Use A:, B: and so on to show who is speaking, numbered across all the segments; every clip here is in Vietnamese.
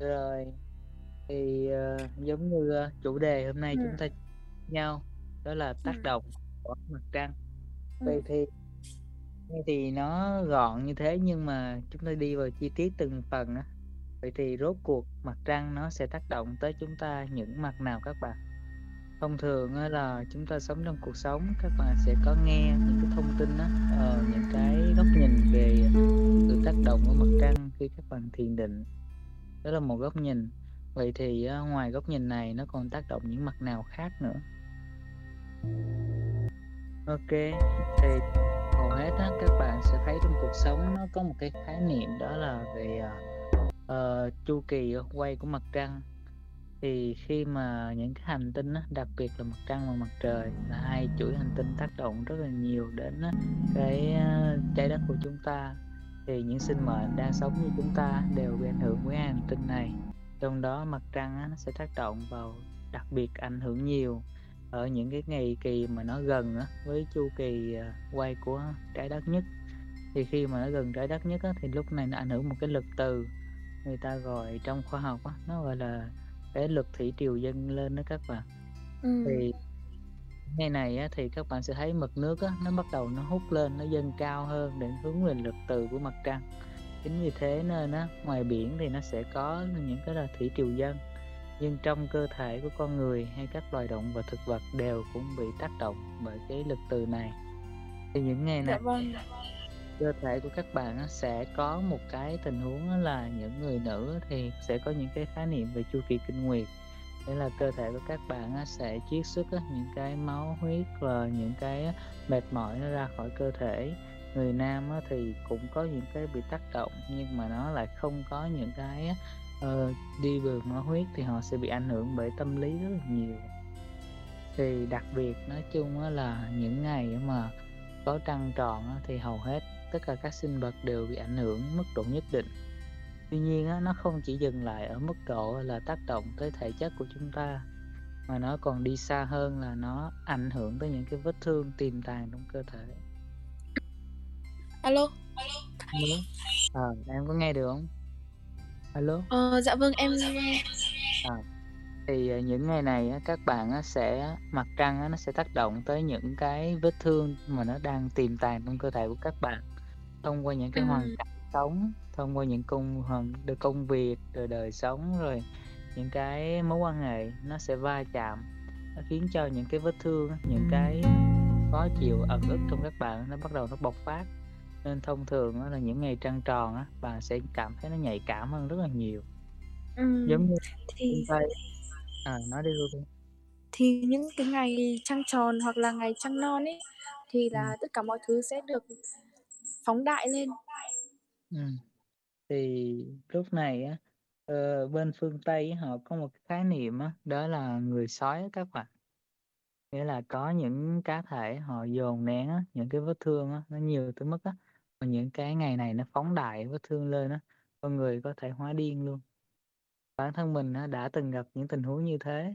A: Rồi, thì, ờ, giống như, ơ, chủ đề hôm nay chúng
B: Ừm.
A: ta nhau, đó là tác
B: Ừm.
A: động của mặt trăng. Vậy
B: Ừm.
A: thì vậy thì nó gọn như thế nhưng mà chúng ta đi vào chi tiết từng phần á, vậy thì rốt cuộc mặt trăng nó sẽ tác động tới chúng ta những mặt nào các bạn? Thông thường á là chúng ta sống trong cuộc sống, các bạn sẽ có nghe những cái thông tin á, ờ, những cái góc nhìn về sự tác động của mặt trăng khi các bạn thiền định. Đó là một góc nhìn. Vậy thì ờ, ngoài góc nhìn này nó còn tác động những mặt nào khác nữa? ok thì hầu hết á, các bạn sẽ thấy trong cuộc sống nó có một cái khái niệm đó là về, uh, chu kỳ quay của mặt trăng. Thì khi mà những cái hành tinh á, đặc biệt là mặt trăng và mặt trời là hai chuỗi hành tinh tác động rất là nhiều đến á, cái, Trái Đất của chúng ta, thì những sinh mệnh đang sống như chúng ta đều bị ảnh hưởng với hành tinh này. Trong đó mặt trăng nó sẽ tác động vào đặc biệt ảnh hưởng nhiều ở những cái ngày kỳ mà nó gần với chu kỳ, ờ, quay của Trái Đất nhất. Thì khi mà nó gần Trái Đất nhất thì lúc này nó ảnh hưởng một cái lực từ, người ta gọi trong khoa học nó gọi là cái lực thủy triều dâng lên đó các bạn.
B: Ừm.
A: Thì ngày này á, thì các bạn sẽ thấy mực nước á, nó bắt đầu nó hút lên, nó dâng cao hơn để hướng về lực từ của mặt trăng. Chính vì thế nên á, ngoài biển thì nó sẽ có những cái là thủy triều dâng, nhưng trong cơ thể của con người hay các loài động vật, thực vật đều cũng bị tác động bởi cái lực từ này. Thì những ngày
B: Dạ
A: này
B: vâng.
A: cơ thể của các bạn á, sẽ có một cái tình huống là những người nữ thì sẽ có những cái khái niệm về chu kỳ kinh nguyệt. Nghĩa là cơ thể của các bạn á, sẽ chiết xuất á, những cái máu huyết và những cái mệt mỏi nó ra khỏi cơ thể. Người nam á, thì cũng có những cái bị tác động nhưng mà nó lại không có những cái ờ, đi đường máu huyết thì họ sẽ bị ảnh hưởng bởi tâm lý rất là nhiều. Thì đặc biệt nói chung á là những ngày mà có trăng tròn á, thì hầu hết tất cả các sinh vật đều bị ảnh hưởng mức độ nhất định. Tuy nhiên á, nó không chỉ dừng lại ở mức độ là tác động tới thể chất của chúng ta, mà nó còn đi xa hơn là nó ảnh hưởng tới những cái vết thương tiềm tàng trong cơ thể.
B: A lô.
A: Alo, ờ, em có nghe được hông? A lô.
B: Ờ, dạ vâng, em nghe.
A: À, thì, ờ, những ngày này các bạn sẽ mặt trăng nó sẽ tác động tới những cái vết thương mà nó đang tiềm tàng trong cơ thể của các bạn, thông qua những cái hoàn
B: Ừm.
A: cảnh sống, thông qua những công hoàn đ công việc, rồi đời sống, rồi những cái mối quan hệ nó sẽ va chạm, nó khiến cho những cái vết thương những cái khó chịu, ẩn ức trong các bạn nó bắt đầu nó bộc phát. Nên thông thường là những ngày trăng tròn á, bạn sẽ cảm thấy nó nhạy cảm hơn rất là nhiều. Giống
B: Ừm,
A: như
B: thì
A: Tây à, nói đi Ruby.
B: thì những cái ngày trăng tròn hoặc là ngày trăng non ấy, thì là tất cả mọi thứ sẽ được phóng đại lên.
A: Ừm, thì lúc này á, ờ, bên phương Tây họ có một cái khái niệm á, đó là người sói á các bạn. Nghĩa là có những cá thể họ dồn nén á, những cái vết thương á, nó nhiều tới mức á, mà những cái ngày này nó phóng đại vết thương lên á, con người có thể hóa điên luôn. Bản thân mình á, đã từng gặp những tình huống như thế,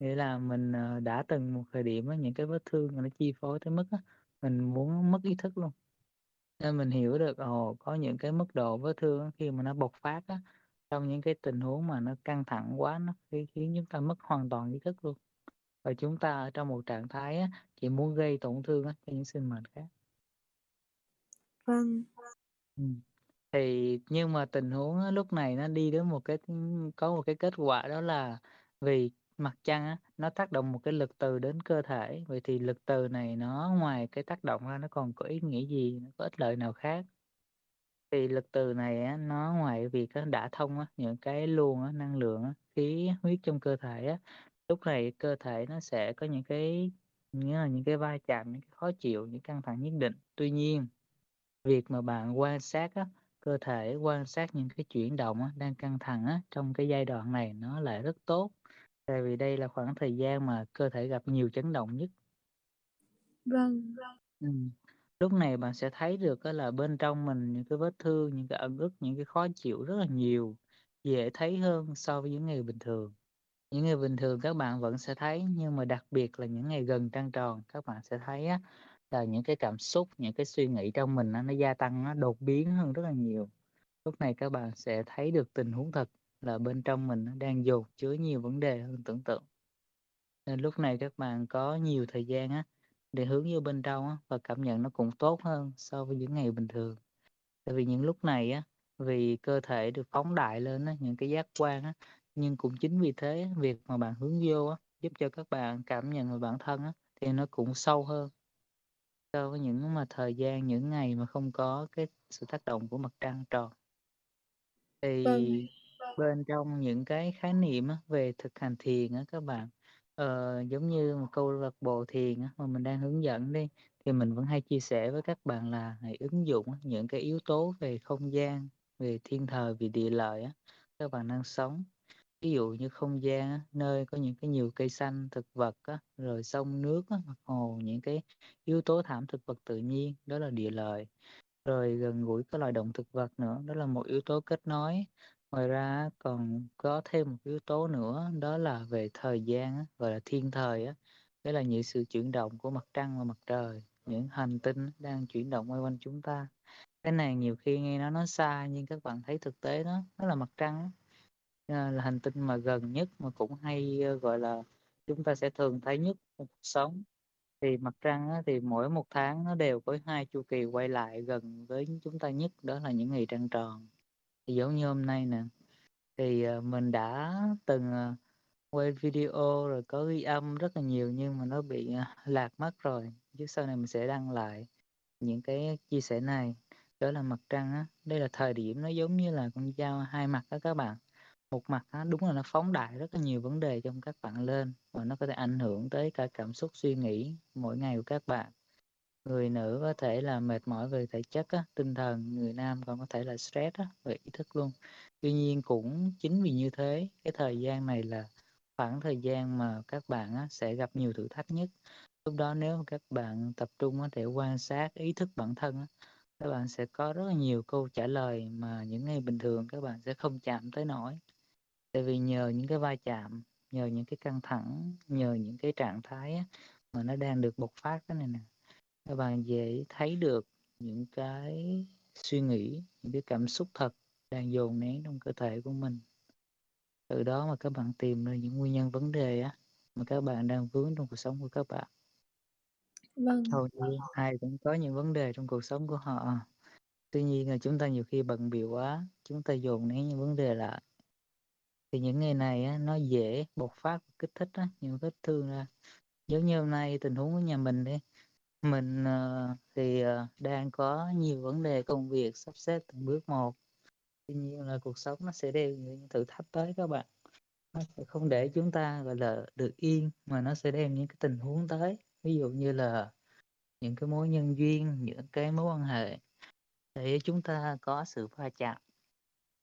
A: nghĩa là mình, ờ, đã từng một thời điểm á, những cái vết thương mà nó chi phối tới mức á, mình muốn mất ý thức luôn. Nên mình hiểu được, ồ, có những cái mức độ vết thương á, khi mà nó bộc phát á, trong những cái tình huống mà nó căng thẳng quá, nó khiến khiến chúng ta mất hoàn toàn ý thức luôn. Và chúng ta ở trong một trạng thái á, chỉ muốn gây tổn thương á, cho những sinh mệnh khác.
B: Vâng.
A: Ừm, thì nhưng mà tình huống á, lúc này nó đi đến một cái ưm, có một cái kết quả đó là vì mặt trăng á, nó tác động một cái lực từ đến cơ thể, vậy thì lực từ này nó ngoài cái tác động ra nó còn có ý nghĩa gì, nó có ích lợi nào khác? Thì lực từ này á, nó ngoài việc á, đã thông á, những cái luồng á, năng lượng á, khí huyết trong cơ thể á, lúc này cơ thể nó sẽ có những cái nghĩa là những cái va chạm, những cái khó chịu, những căng thẳng nhất định. Tuy nhiên, việc mà bạn quan sát á, cơ thể quan sát những cái chuyển động á, đang căng thẳng á, trong cái giai đoạn này nó lại rất tốt, tại vì đây là khoảng thời gian mà cơ thể gặp nhiều chấn động nhất.
B: Vâng.
A: Ừm, lúc này bạn sẽ thấy được á là bên trong mình những cái vết thương, những cái ẩn ức, những cái khó chịu rất là nhiều, dễ thấy hơn so với những ngày bình thường. Những ngày bình thường các bạn vẫn sẽ thấy, nhưng mà đặc biệt là những ngày gần trăng tròn, các bạn sẽ thấy á là những cái cảm xúc, những cái suy nghĩ trong mình á, nó gia tăng, nó đột biến hơn rất là nhiều. Lúc này các bạn sẽ thấy được tình huống thật là bên trong mình nó đang dồn chứa nhiều vấn đề hơn tưởng tượng. Nên lúc này các bạn có nhiều thời gian á, để hướng vô bên trong á, và cảm nhận nó cũng tốt hơn so với những ngày bình thường. Tại vì những lúc này á, vì cơ thể được phóng đại lên á, những cái giác quan á, nhưng cũng chính vì thế việc mà bạn hướng vô á, giúp cho các bạn cảm nhận về bản thân á, thì nó cũng sâu hơn. So với những mà thời gian, những ngày mà không có cái sự tác động của mặt trăng tròn.
B: Vâng.
A: Bên trong những cái khái niệm á, về thực hành thiền á các bạn, ờ, giống như một câu lạc bộ thiền á, mà mình đang hướng dẫn đi, thì mình vẫn hay chia sẻ với các bạn là hãy ứng dụng những cái yếu tố về không gian, về thiên thời, về địa lợi á, các bạn đang sống. Ví dụ như không gian á, nơi có những cái nhiều cây xanh, thực vật á, rồi sông nước á, mặt hồ, những cái yếu tố thảm thực vật tự nhiên, đó là địa lợi. Rồi gần gũi các loài động thực vật nữa, đó là một yếu tố kết nối. Ngoài ra á, còn có thêm một yếu tố nữa, đó là về thời gian á, gọi là thiên thời á. Đó là những sự chuyển động của mặt trăng và mặt trời, những hành tinh đang chuyển động quay quanh chúng ta. Cái này nhiều khi nghe nó nói xa nhưng các bạn thấy thực tế đó, đó là mặt trăng á. Ờ, là hành tinh mà gần nhất mà cũng hay, ờ, gọi là, chúng ta sẽ thường thấy nhất trong cuộc sống. Thì mặt trăng á, thì mỗi một tháng nó đều có hai chu kỳ quay lại gần với chúng ta nhất, đó là những ngày trăng tròn. Thì giống như hôm nay nè, thì, ờ, mình đã từng, ờ, quay video rồi có ghi âm rất là nhiều nhưng mà nó bị, ờ, lạc mất rồi, chứ sau này mình sẽ đăng lại những cái chia sẻ này. Đó là mặt trăng á, đây là thời điểm nó giống như là con dao hai mặt á các bạn. Một mặt á, đúng là nó phóng đại rất là nhiều vấn đề trong các bạn lên và nó có thể ảnh hưởng tới cả cảm xúc, suy nghĩ mỗi ngày của các bạn. Người nữ có thể là mệt mỏi về thể chất á, tinh thần, người nam còn có thể là stress á, về ý thức luôn. Tuy nhiên cũng chính vì như thế, cái thời gian này là khoảng thời gian mà các bạn á, sẽ gặp nhiều thử thách nhất. Lúc đó nếu các bạn tập trung á, để quan sát ý thức bản thân á, các bạn sẽ có rất là nhiều câu trả lời mà những ngày bình thường các bạn sẽ không chạm tới nổi. Tại vì nhờ những cái va chạm, nhờ những cái căng thẳng, nhờ những cái trạng thái á, mà nó đang được bộc phát cái này nè, các bạn dễ thấy được những cái suy nghĩ, những cái cảm xúc thật đang dồn nén trong cơ thể của mình. Từ đó mà các bạn tìm ra những nguyên nhân vấn đề á, mà các bạn đang vướng trong cuộc sống của các bạn.
B: Vâng.
A: Hầu như ai cũng có những vấn đề trong cuộc sống của họ. Tuy nhiên là chúng ta nhiều khi bận bịu quá, chúng ta dồn nén những vấn đề lại. Thì những ngày này á, nó dễ bộc phát kích thích á, những vết thương ra. Giống như hôm nay tình huống của nhà mình đi, mình, ờ, thì, ờ, đang có nhiều vấn đề công việc sắp xếp từng bước một. Tuy nhiên là cuộc sống nó sẽ đem những thử thách tới các bạn. Nó sẽ không để chúng ta, gọi là, được yên, mà nó sẽ đem những cái tình huống tới. Ví dụ như là những cái mối nhân duyên, những cái mối quan hệ để chúng ta có sự va chạm.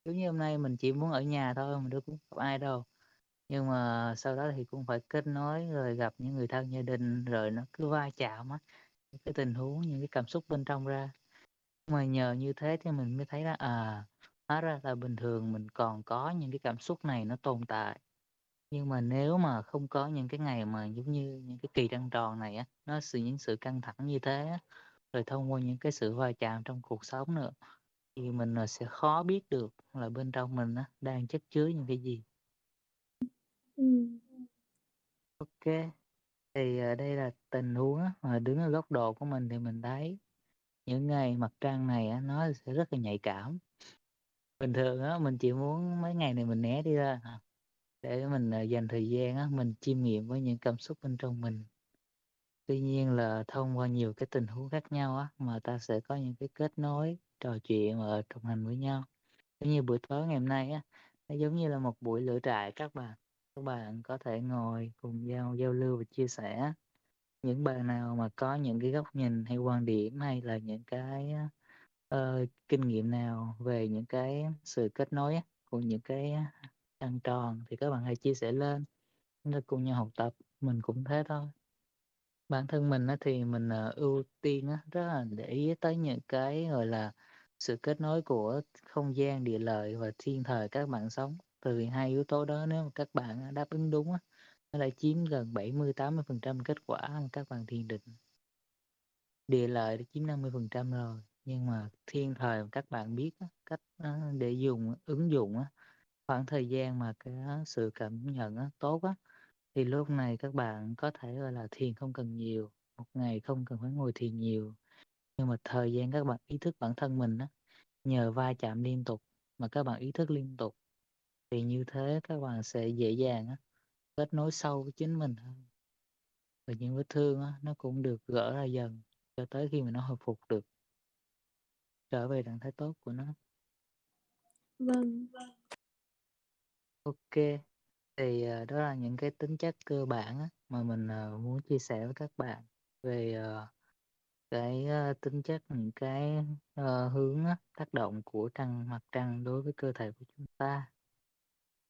A: Giống như hôm nay mình chỉ muốn ở nhà thôi, mình đâu có gặp ai đâu. Nhưng mà sau đó thì cũng phải kết nối rồi gặp những người thân gia đình, rồi nó cứ va chạm á, những cái tình huống, những cái cảm xúc bên trong ra. Mà nhờ như thế thì mình mới thấy là, à, hóa ra là bình thường mình còn có những cái cảm xúc này nó tồn tại. Nhưng mà nếu mà không có những cái ngày mà giống như những cái kỳ trăng tròn này á, nó sự những sự căng thẳng như thế á, rồi thông qua những cái sự va chạm trong cuộc sống nữa, thì mình, sẽ khó biết được là bên trong mình á, đang chất chứa những cái gì. Ô kê. Thì, ờ, đây là tình huống á, mà đứng ở góc độ của mình thì mình thấy những ngày mặt trăng này á, nó sẽ rất là nhạy cảm. Bình thường á, mình chỉ muốn mấy ngày này mình né đi ra à, để mình, ờ, dành thời gian á, mình chiêm nghiệm với những cảm xúc bên trong mình. Tuy nhiên là thông qua nhiều cái tình huống khác nhau á, mà ta sẽ có những cái kết nối, trò chuyện và đồng hành với nhau. Giống như buổi tối ngày hôm nay á, nó giống như là một buổi lửa trại các bạn. Các bạn có thể ngồi cùng giao giao lưu và chia sẻ. Những bạn nào mà có những cái góc nhìn hay quan điểm, hay là những cái, uh, kinh nghiệm nào về những cái sự kết nối của những cái, ăn tròn thì các bạn hãy chia sẻ lên, chúng ta cùng nhau học tập, mình cũng thế thôi. Bản thân mình thì mình, ờ, ưu tiên rất là để ý tới những cái, gọi là, sự kết nối của không gian, địa lợi và thiên thời các bạn sống từ vì hai yếu tố đó nếu mà các bạn, à, đáp ứng đúng á, nó đã chiếm gần 70-80% kết quả mà các bạn thiền định. Địa lợi đã chiếm 50% rồi, nhưng mà thiên thời các bạn biết á, cách, á, để dùng, ứng dụng á, Khoảng thời gian mà cái à, sự cảm nhận á, tốt á, thì lúc này các bạn có thể, gọi là, thiền không cần nhiều, một ngày không cần phải ngồi thiền nhiều. Nhưng mà thời gian các bạn ý thức bản thân mình á, nhờ va chạm liên tục mà các bạn ý thức liên tục, thì như thế các bạn sẽ dễ dàng á, kết nối sâu với chính mình hơn. Và những vết thương á, nó cũng được gỡ ra dần cho tới khi mà nó hồi phục được. Trở về trạng thái tốt của nó.
B: Vâng.
A: OK, thì, ờ, đó là những cái tính chất cơ bản á, mà mình, ờ, muốn chia sẻ với các bạn về, ờ, cái, tính chất, những cái, hướng á, tác động của trăng mặt trăng đối với cơ thể của chúng ta.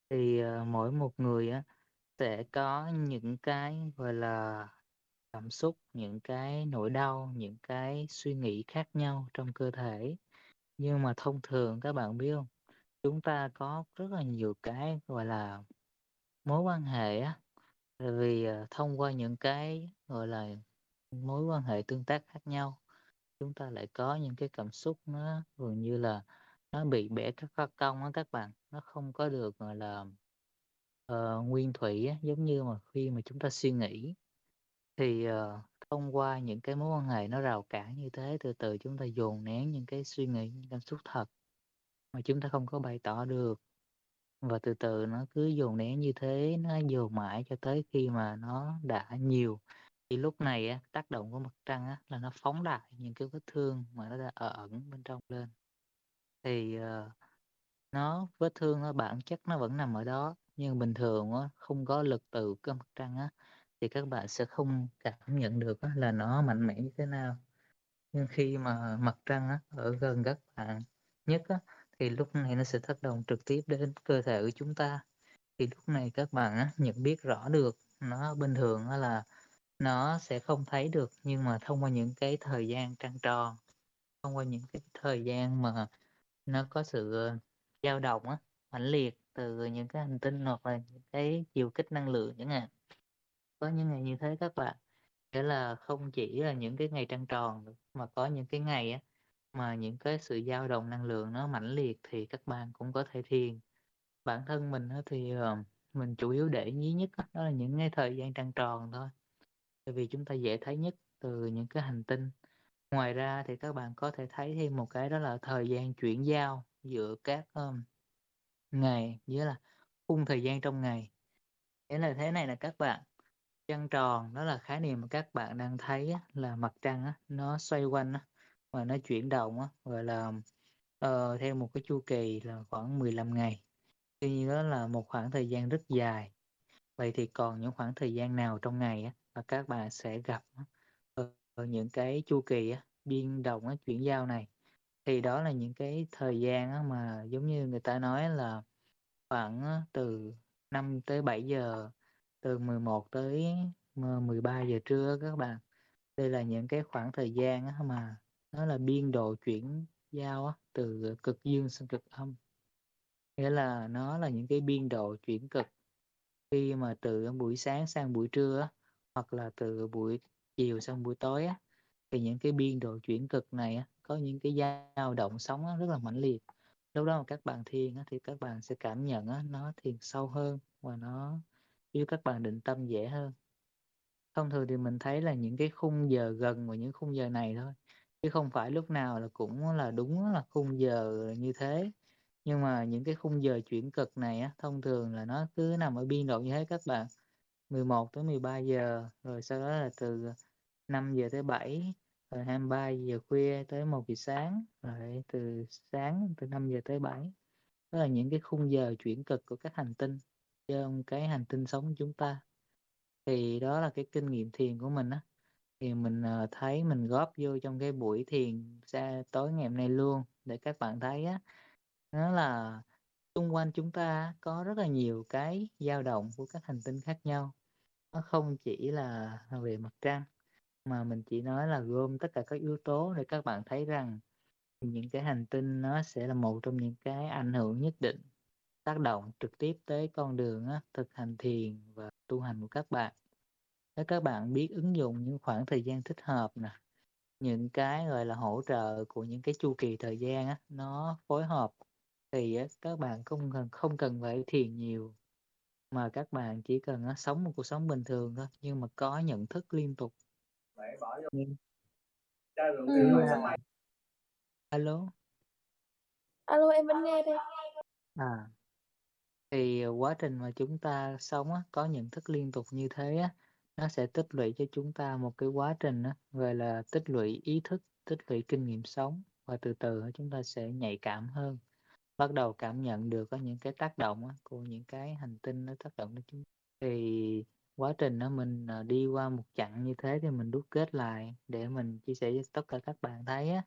A: Thì, ờ, mỗi một người á, sẽ có những cái, gọi là, cảm xúc, những cái nỗi đau, những cái suy nghĩ khác nhau trong cơ thể. Nhưng mà thông thường các bạn biết không? Chúng ta có rất là nhiều cái, gọi là, mối quan hệ á, vì, ờ, thông qua những cái, gọi là, mối quan hệ tương tác khác nhau, chúng ta lại có những cái cảm xúc nó gần như là nó bị bể các các cong á các bạn, nó không có được, gọi là, uh, nguyên thủy á, giống như mà khi mà chúng ta suy nghĩ. Thì, uh, thông qua những cái mối quan hệ nó rào cản như thế, từ từ chúng ta dồn nén những cái suy nghĩ, những cảm xúc thật mà chúng ta không có bày tỏ được. Và từ từ nó cứ dồn nén như thế, nó dồn mãi cho tới khi mà nó đã nhiều, thì lúc này á, tác động của mặt trăng á, là nó phóng đại những cái vết thương mà nó đã ở ẩn bên trong lên. Thì, ờ, nó vết thương nó bản chất nó vẫn nằm ở đó, nhưng bình thường á, không có lực từ cái mặt trăng á, thì các bạn sẽ không cảm nhận được á, là nó mạnh mẽ như thế nào. Nhưng khi mà mặt trăng á, ở gần các bạn nhất á, thì lúc này nó sẽ tác động trực tiếp đến cơ thể của chúng ta. Thì lúc này các bạn á, nhận biết rõ được, nó bình thường á là nó sẽ không thấy được, nhưng mà thông qua những cái thời gian trăng tròn, thông qua những cái thời gian mà nó có sự, ờ, dao động á, mãnh liệt từ những cái hành tinh hoặc là những cái chiều kích năng lượng chẳng hạn. Có những ngày như thế các bạn, nghĩa là không chỉ là những cái ngày trăng tròn mà có những cái ngày á, mà những cái sự dao động năng lượng nó mãnh liệt thì các bạn cũng có thể thiền. Bản thân mình á, thì, ờ, mình chủ yếu để ý nhất đó là những cái thời gian trăng tròn thôi, tại vì chúng ta dễ thấy nhất từ những cái hành tinh. Ngoài ra thì các bạn có thể thấy thêm một cái đó là thời gian chuyển giao giữa các, um, ngày, nghĩa là khung thời gian trong ngày. thế là thế này là các bạn, trăng tròn đó là khái niệm mà các bạn đang thấy á, là mặt trăng á, nó xoay quanh á, và nó chuyển động á, gọi là, uh, theo một cái chu kỳ là khoảng 15 ngày. Tuy nhiên đó là một khoảng thời gian rất dài. Vậy thì còn những khoảng thời gian nào trong ngày á, mà các bạn sẽ gặp á, ờ, những cái chu kỳ á, biên động á, chuyển giao này? Thì đó là những cái thời gian á, mà giống như người ta nói là khoảng á, từ 5 tới 7 giờ, từ 11 tới 13 giờ trưa các bạn. Đây là những cái khoảng thời gian á, mà nó là biên độ chuyển giao á, từ cực dương sang cực âm. Nghĩa là nó là những cái biên độ chuyển cực khi mà từ buổi sáng sang buổi trưa á, hoặc là từ buổi chiều sang buổi tối á, thì những cái biên độ chuyển cực này á, có những cái dao động sóng á, rất là mãnh liệt. Lúc đó mà các bạn thiền á, thì các bạn sẽ cảm nhận á, nó thiền sâu hơn và nó giúp các bạn định tâm dễ hơn. Thông thường thì mình thấy là những cái khung giờ gần và những khung giờ này thôi, chứ không phải lúc nào là cũng là đúng là khung giờ như thế. Nhưng mà những cái khung giờ chuyển cực này á, thông thường là nó cứ nằm ở biên độ như thế các bạn, 11 tới 13 giờ, rồi sau đó là từ 5 giờ tới 7, rồi 23 giờ khuya tới 1 giờ sáng, rồi từ sáng từ 5 giờ tới 7. Đó là những cái khung giờ chuyển cực của các hành tinh trong cái hành tinh sống của chúng ta. Thì đó là cái kinh nghiệm thiền của mình á, thì mình, ờ, thấy mình góp vô trong cái buổi thiền sa tối ngày hôm nay luôn, để các bạn thấy á, nó là xung quanh chúng ta có rất là nhiều cái dao động của các hành tinh khác nhau. Nó không chỉ là về mặt trăng, mà mình chỉ nói là gồm tất cả các yếu tố để các bạn thấy rằng những cái hành tinh nó sẽ là một trong những cái ảnh hưởng nhất định, tác động trực tiếp tới con đường á, thực hành thiền và tu hành của các bạn. Nếu các bạn biết ứng dụng những khoảng thời gian thích hợp nè, những cái, gọi là, hỗ trợ của những cái chu kỳ thời gian á, nó phối hợp thì á, các bạn không cần không cần phải thiền nhiều, mà các bạn chỉ cần á, sống một cuộc sống bình thường thôi, nhưng mà có nhận thức liên tục. Ừm.
B: Ừm.
A: Alo?
B: Alo, em vẫn nghe đây.
A: À. Thì, quá trình mà chúng ta sống á, có nhận thức liên tục như thế á, nó sẽ tích lũy cho chúng ta một cái quá trình á, gọi là, tích lũy ý thức, tích lũy kinh nghiệm sống và từ từ á, chúng ta sẽ nhạy cảm hơn, bắt đầu cảm nhận được có những cái tác động á, của những cái hành tinh nó tác động đến chúng. Thì quá trình đó mình, à, đi qua một chặng như thế thì mình đúc kết lại để mình chia sẻ với tất cả các bạn thấy á,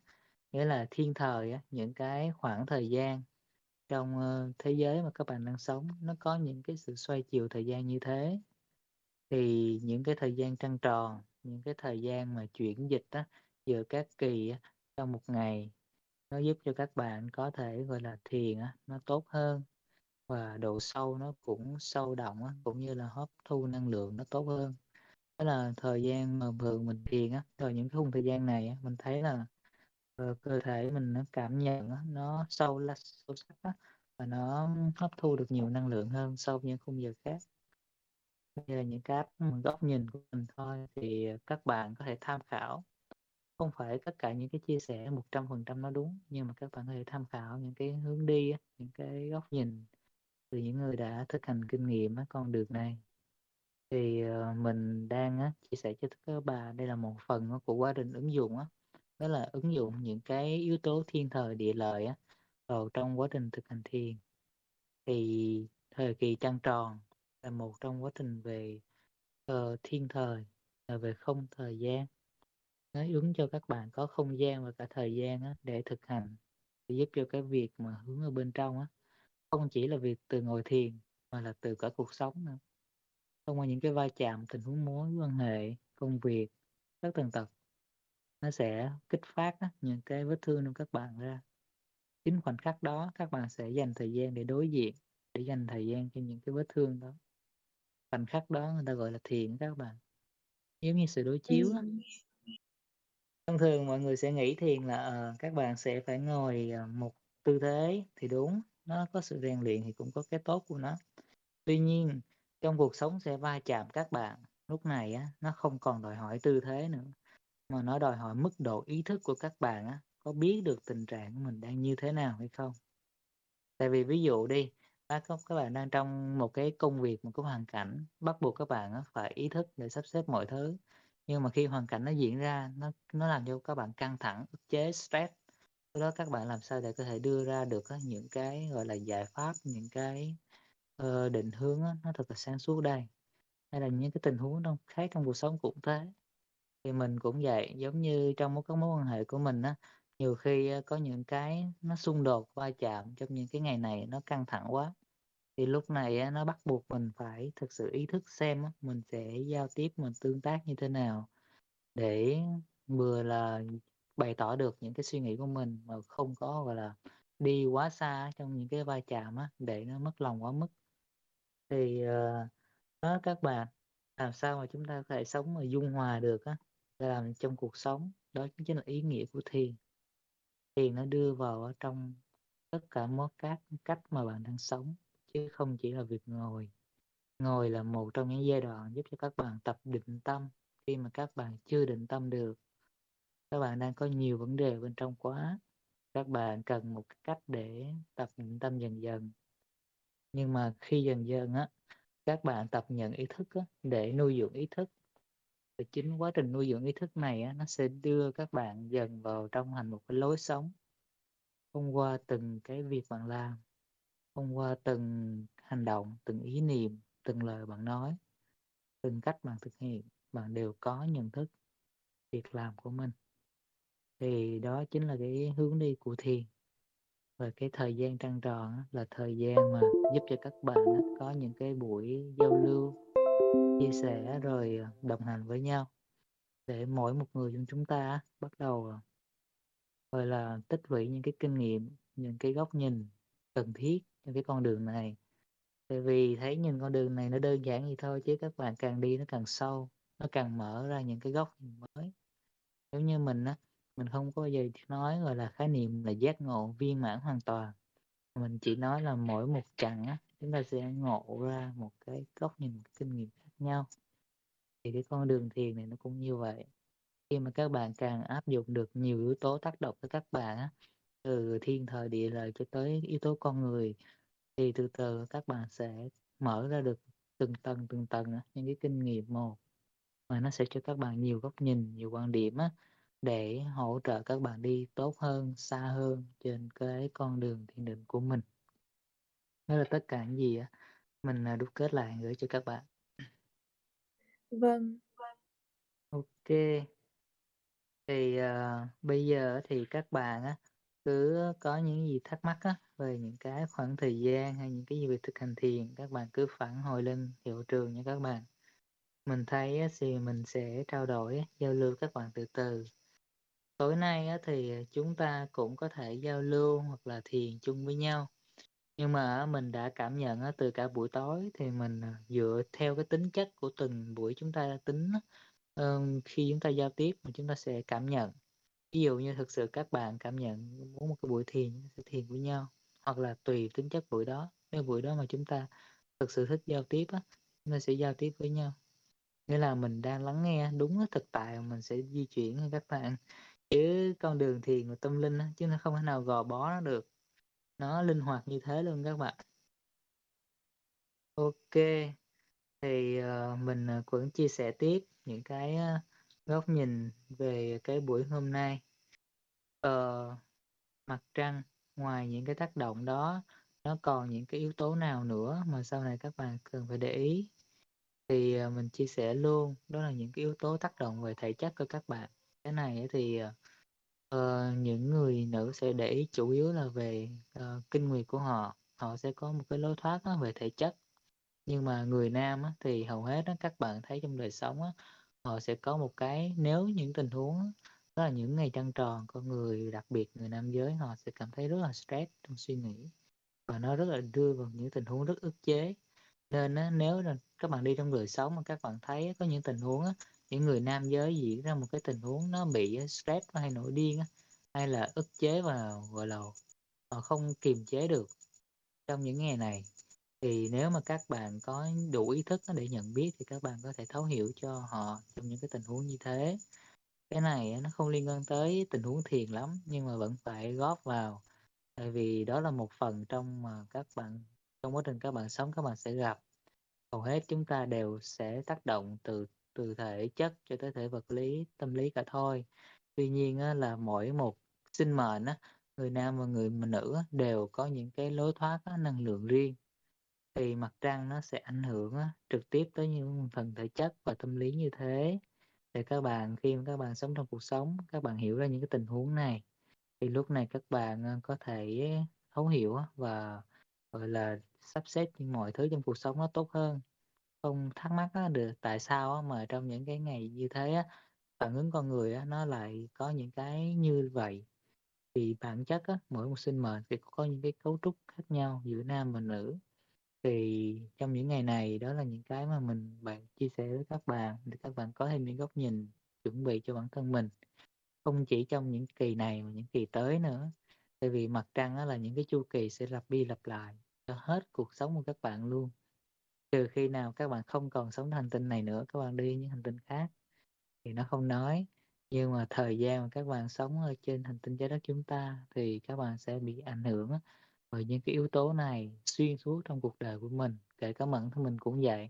A: nghĩa là thiên thời á, những cái khoảng thời gian trong, thế giới mà các bạn đang sống, nó có những cái sự xoay chiều thời gian như thế. Thì những cái thời gian trăng tròn, những cái thời gian mà chuyển dịch á, giữa các kỳ á, trong một ngày, nó giúp cho các bạn có thể, gọi là, thiền á, nó tốt hơn và độ sâu nó cũng sâu đậm á, cũng như là hấp thu năng lượng nó tốt hơn. Đó là thời gian mà thường mình thiền á, rồi những cái khung thời gian này á, mình thấy là, ờ, cơ thể mình nó cảm nhận á, nó sâu là sâu sắc á, và nó hấp thu được nhiều năng lượng hơn so với những khung giờ khác. Đây là những cái góc nhìn của mình thôi, thì, các bạn có thể tham khảo. Không phải tất cả những cái chia sẻ 100% nó đúng, nhưng mà các bạn có thể tham khảo những cái hướng đi á, những cái góc nhìn từ những người đã thực hành kinh nghiệm á, con đường này. Thì, ờ, mình đang á, chia sẻ cho các bà đây là một phần của quá trình ứng dụng á, đó là ứng dụng những cái yếu tố thiên thời, địa lợi á, vào trong quá trình thực hành thiền. Thì thời kỳ trăng tròn là một trong quá trình về, uh, thiên thời, là về không thời gian. Nó ứng cho các bạn có không gian và cả thời gian á, để thực hành, để giúp cho cái việc mà hướng ở bên trong á, không chỉ là việc từ ngồi thiền, mà là từ cả cuộc sống nữa. Thông qua những cái va chạm, tình huống mối quan hệ, công việc, tất tần tật, nó sẽ kích phát những cái vết thương trong các bạn ra. Chính khoảnh khắc đó các bạn sẽ dành thời gian để đối diện, để dành thời gian cho những cái vết thương đó. Khoảnh khắc đó người ta gọi là thiền các bạn. Giống như sự đối chiếu. Thông thường mọi người sẽ nghĩ thiền là, ờ, các bạn sẽ phải ngồi, ờ, một tư thế thì đúng, nó có sự rèn luyện thì cũng có cái tốt của nó. Tuy nhiên, trong cuộc sống sẽ va chạm các bạn, lúc này á, nó không còn đòi hỏi tư thế nữa, mà nó đòi hỏi mức độ ý thức của các bạn á, có biết được tình trạng của mình đang như thế nào hay không. Tại vì ví dụ đi, các các các bạn đang trong một cái công việc, một cái hoàn cảnh bắt buộc các bạn á, phải ý thức để sắp xếp mọi thứ, nhưng mà khi hoàn cảnh nó diễn ra, nó nó làm cho các bạn căng thẳng, ức chế stress, đó các bạn làm sao để có thể đưa ra được á, những cái, gọi là, giải pháp, những cái, uh, định hướng á, nó thật là sáng suốt đây. Hay là những cái tình huống trong khác trong cuộc sống cũng thế. Thì mình cũng vậy, giống như trong một cái mối quan hệ của mình á, nhiều khi ờ, có những cái nó xung đột, va chạm trong những cái ngày này nó căng thẳng quá, thì lúc này nó bắt buộc mình phải thực sự ý thức xem mình sẽ giao tiếp, mình tương tác như thế nào để vừa là bày tỏ được những cái suy nghĩ của mình mà không có, gọi là, đi quá xa trong những cái va chạm á, để nó mất lòng quá mức. Thì, uh, đó các bạn, làm sao mà chúng ta có thể sống mà dung hòa được á, làm trong cuộc sống, đó chính là ý nghĩa của thiền. Thiền nó đưa vào ở trong tất cả mối các cách mà bạn đang sống, chứ không chỉ là việc ngồi. Ngồi là một trong những giai đoạn giúp cho các bạn tập định tâm, khi mà các bạn chưa định tâm được. Các bạn đang có nhiều vấn đề bên trong quá, các bạn cần một cách để tập định tâm dần dần. Nhưng mà khi dần dần á, các bạn tập nhận ý thức á, để nuôi dưỡng ý thức. Thì chính quá trình nuôi dưỡng ý thức này á, nó sẽ đưa các bạn dần vào trong thành một cái lối sống. Thông qua từng cái việc bạn làm, thông qua từng hành động, từng ý niệm, từng lời bạn nói, từng cách bạn thực hiện, bạn đều có nhận thức việc làm của mình. Thì đó chính là cái hướng đi của thiền. Và cái thời gian trăng tròn là thời gian mà giúp cho các bạn có những cái buổi giao lưu, chia sẻ rồi, à, đồng hành với nhau, để mỗi một người trong chúng ta bắt đầu, à, gọi là, tích lũy những cái kinh nghiệm, những cái góc nhìn cần thiết trên cái con đường này. Tại vì thấy nhìn con đường này nó đơn giản vậy thôi, chứ các bạn càng đi nó càng sâu, nó càng mở ra những cái góc nhìn mới. Giống như mình á, mình không có bao giờ nói, gọi là, khái niệm là giác ngộ viên mãn hoàn toàn, Mình chỉ nói là mỗi một chặng á, chúng ta sẽ ngộ ra một cái góc nhìn, kinh nghiệm khác nhau. Thì cái con đường thiền này nó cũng như vậy. Khi mà các bạn càng áp dụng được nhiều yếu tố tác động tới các bạn á, từ thiên thời địa lợi cho tới yếu tố con người, thì từ từ các bạn sẽ mở ra được từng tầng, từng tầng á, những cái kinh nghiệm một. mà nó sẽ cho các bạn nhiều góc nhìn, nhiều quan điểm á, để hỗ trợ các bạn đi tốt hơn, xa hơn trên cái con đường thiền định của mình. Đó là tất cả những gì á, mình, à, đúc kết lại gửi cho các bạn.
B: Vâng.
A: OK. Thì, ờ, bây giờ thì các bạn á, cứ có những gì thắc mắc á, về những cái khoảng thời gian hay những cái gì về thực hành thiền, các bạn cứ phản hồi lên hiệu trường nha các bạn. Mình thấy á thì mình sẽ trao đổi giao lưu các bạn từ từ. Tối nay á thì, à, chúng ta cũng có thể giao lưu hoặc là thiền chung với nhau. Nhưng mà mình đã cảm nhận từ cả buổi tối thì mình, à, dựa theo cái tính chất của từng buổi chúng ta tính khi chúng ta giao tiếp mà chúng ta sẽ cảm nhận. Ví dụ như thực sự các bạn cảm nhận muốn một cái buổi thiền sẽ thiền với nhau, hoặc là tùy tính chất buổi đó, nếu buổi đó mà chúng ta thực sự thích giao tiếp á, chúng ta sẽ giao tiếp với nhau. Nghĩa là mình đang lắng nghe đúng thực tại mình sẽ di chuyển với các bạn. Chứ con đường thiền và tâm linh chứ nó không thể nào gò bó nó được. Nó linh hoạt như thế luôn các bạn. OK. Thì, ờ, mình, ờ, cũng chia sẻ tiếp những cái, ờ, góc nhìn về cái buổi hôm nay. Ờ, mặt trăng, ngoài những cái tác động đó, nó còn những cái yếu tố nào nữa mà sau này các bạn cần phải để ý? Thì, mình chia sẻ luôn, đó là những cái yếu tố tác động về thể chất của các bạn. Cái này thì, uh, những người nữ sẽ để ý chủ yếu là về, uh, kinh nguyệt của họ, họ sẽ có một cái lối thoát đó về thể chất. Nhưng mà người nam á thì hầu hết á, các bạn thấy trong đời sống á, họ sẽ có một cái nếu những tình huống á, đó là những ngày trăng tròn, con người đặc biệt người nam giới họ sẽ cảm thấy rất là stress trong suy nghĩ, và nó rất là đưa vào những tình huống rất ức chế. Nên á, nếu là các bạn đi trong đời sống mà các bạn thấy có những tình huống á, những người nam giới diễn ra một cái tình huống nó bị ờ, stress hay nổi điên hay là ức chế và, gọi là, họ không kiềm chế được trong những ngày này, thì nếu mà các bạn có đủ ý thức để nhận biết thì các bạn có thể thấu hiểu cho họ trong những cái tình huống như thế. Cái này nó không liên quan tới tình huống thiền lắm, nhưng mà vẫn phải góp vào, tại vì đó là một phần trong mà các bạn trong quá trình các bạn sống các bạn sẽ gặp. Hầu hết chúng ta đều sẽ tác động từ từ thể chất cho tới thể vật lý, tâm lý cả thôi. Tuy nhiên á là mỗi một sinh mệnh á, người nam và người mà nữ á, đều có những cái lối thoát á, năng lượng riêng. Thì mặt trăng nó sẽ ảnh hưởng á, trực tiếp tới những phần thể chất và tâm lý như thế. Để các bạn khi mà các bạn sống trong cuộc sống, các bạn hiểu ra những cái tình huống này, thì lúc này các bạn, ờ, có thể thấu hiểu và, gọi là, sắp xếp những mọi thứ trong cuộc sống nó tốt hơn. Không thắc mắc á được tại sao á mà trong những cái ngày như thế á, phản ứng con người á, nó lại có những cái như vậy. Vì bản chất á, mỗi một sinh mệnh thì có những cái cấu trúc khác nhau giữa nam và nữ. Thì trong những ngày này đó là những cái mà mình bạn chia sẻ với các bạn để các bạn có thêm những góc nhìn chuẩn bị cho bản thân mình. Không chỉ trong những kỳ này mà những kỳ tới nữa. Tại vì mặt trăng á là những cái chu kỳ sẽ lặp đi lặp lại cho hết cuộc sống của các bạn luôn. Trừ khi nào các bạn không còn sống hành tinh này nữa, các bạn đi những hành tinh khác thì nó không nói. Nhưng mà thời gian mà các bạn sống ở trên hành tinh Trái Đất chúng ta thì các bạn sẽ bị ảnh hưởng bởi những cái yếu tố này xuyên suốt trong cuộc đời của mình, kể cả bản thân mình cũng vậy.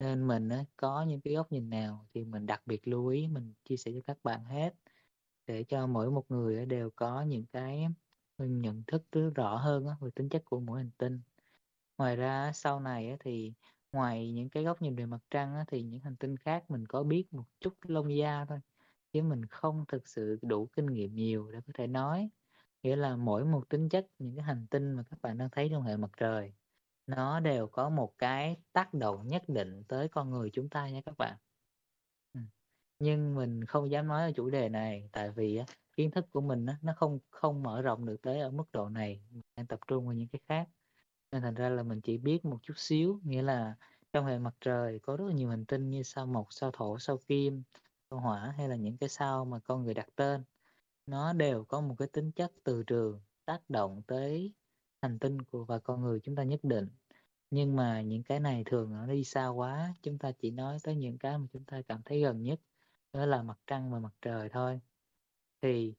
A: Nên mình có những cái góc nhìn nào thì mình đặc biệt lưu ý mình chia sẻ cho các bạn hết, để cho mỗi một người đều có những cái, nhận thức rõ hơn về tính chất của mỗi hành tinh. Ngoài ra á, sau này á thì ngoài những cái góc nhìn về mặt trăng á, thì những hành tinh khác mình có biết một chút lông da thôi, chứ mình không thực sự đủ kinh nghiệm nhiều để có thể nói. Nghĩa là mỗi một tính chất những cái hành tinh mà các bạn đang thấy trong hệ mặt trời, nó đều có một cái tác động nhất định tới con người chúng ta nha các bạn. Ừm, nhưng mình không dám nói ở chủ đề này, tại vì á, kiến thức của mình á, nó không không mở rộng được tới ở mức độ này, mình đang tập trung vào những cái khác. Nên thành ra là mình chỉ biết một chút xíu, nghĩa là trong hệ mặt trời có rất là nhiều hành tinh như sao Mộc, sao Thổ, sao Kim, sao Hỏa hay là những cái sao mà con người đặt tên. Nó đều có một cái tính chất từ trường tác động tới hành tinh của và con người chúng ta nhất định. Nhưng mà những cái này thường nó đi xa quá, chúng ta chỉ nói tới những cái mà chúng ta cảm thấy gần nhất, đó là mặt trăng và mặt trời thôi. Thì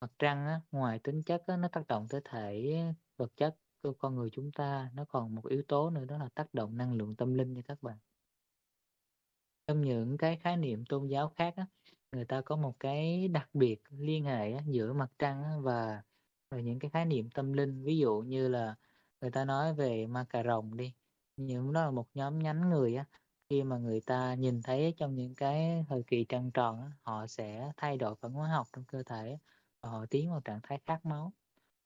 A: mặt trăng á, ngoài tính chất á, nó tác động tới thể vật chất của con người chúng ta, nó còn một yếu tố nữa đó là tác động năng lượng tâm linh nha các bạn. Trong những cái khái niệm tôn giáo khác á, người ta có một cái đặc biệt liên hệ á, giữa mặt trăng á, và và những cái khái niệm tâm linh. Ví dụ như là người ta nói về ma cà rồng đi, những đó là một nhóm nhánh người á, khi mà người ta nhìn thấy trong những cái thời kỳ trăng tròn á, họ sẽ thay đổi phản hóa học trong cơ thể và họ tiến vào trạng thái khát máu.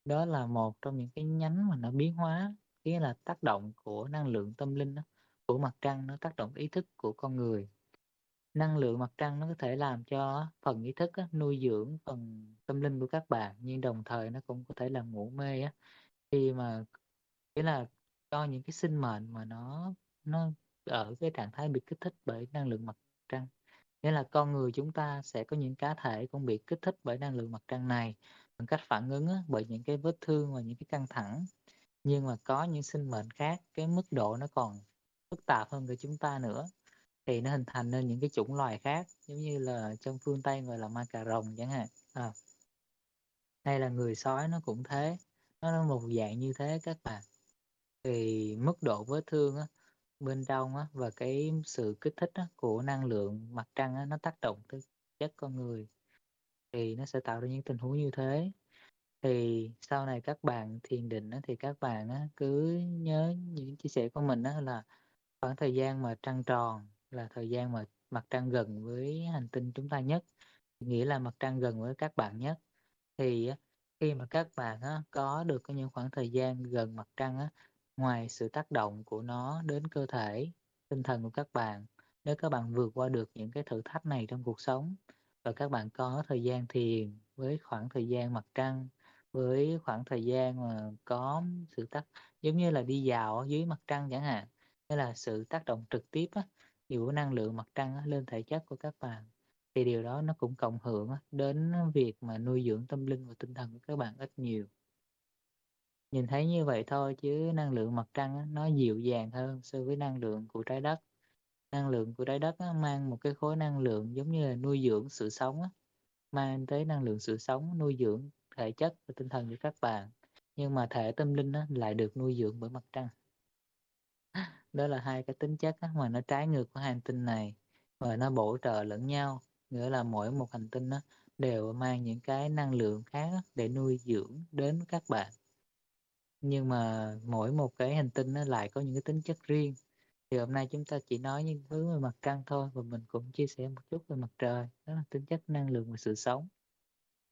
A: Đó là một trong những cái nhánh mà nó biến hóa, nghĩa là tác động của năng lượng tâm linh đó, của mặt trăng nó tác động ý thức của con người. Năng lượng mặt trăng nó có thể làm cho phần ý thức á, nuôi dưỡng phần tâm linh của các bạn, nhưng đồng thời nó cũng có thể làm ngủ mê á, khi mà nghĩa là cho những cái sinh mệnh mà nó nó ở cái trạng thái bị kích thích bởi năng lượng mặt trăng. Nghĩa là con người chúng ta sẽ có những cá thể cũng bị kích thích bởi năng lượng mặt trăng này bằng cách phản ứng á, bởi những cái vết thương và những cái căng thẳng. Nhưng mà có những sinh mệnh khác, cái mức độ nó còn phức tạp hơn của chúng ta nữa. Thì nó hình thành nên những cái chủng loài khác giống như là trong phương Tây gọi là ma cà rồng chẳng hạn. À. hay là người sói nó cũng thế. Nó là một dạng như thế các bạn. Thì mức độ vết thương á, bên trong á, và cái sự kích thích á, của năng lượng mặt trăng á, nó tác động tới chất con người thì nó sẽ tạo ra những tình huống như thế. Thì sau này các bạn thiền định á, thì các bạn á, cứ nhớ những chia sẻ của mình á, là khoảng thời gian mà trăng tròn là thời gian mà mặt trăng gần với hành tinh chúng ta nhất nghĩa là mặt trăng gần với các bạn nhất. Thì khi mà các bạn á, có được những khoảng thời gian gần mặt trăng á, ngoài sự tác động của nó đến cơ thể tinh thần của các bạn nếu các bạn vượt qua được những cái thử thách này trong cuộc sống và các bạn có thời gian thiền với khoảng thời gian mặt trăng với khoảng thời gian mà có sự tác giống như là đi dạo dưới mặt trăng chẳng hạn. Hay là sự tác động trực tiếp á, của năng lượng mặt trăng á, lên thể chất của các bạn thì điều đó nó cũng cộng hưởng á, đến việc mà nuôi dưỡng tâm linh và tinh thần của các bạn ít nhiều. Nhìn thấy như vậy thôi chứ năng lượng mặt trăng á, nó dịu dàng hơn so với năng lượng của trái đất năng lượng của trái đất á, mang một cái khối năng lượng giống như là nuôi dưỡng sự sống á, mang tới năng lượng sự sống nuôi dưỡng thể chất và tinh thần của các bạn. Nhưng mà thể tâm linh á, lại được nuôi dưỡng bởi mặt trăng. Đó là hai cái tính chất á, mà nó trái ngược của hành tinh này và nó bổ trợ lẫn nhau. Nghĩa là mỗi một hành tinh á, đều mang những cái năng lượng khác á, để nuôi dưỡng đến các bạn. Nhưng mà mỗi một cái hành tinh nó lại có những cái tính chất riêng thì hôm nay chúng ta chỉ nói những thứ về mặt trăng thôi và mình cũng chia sẻ một chút về mặt trời đó là tính chất năng lượng và sự sống.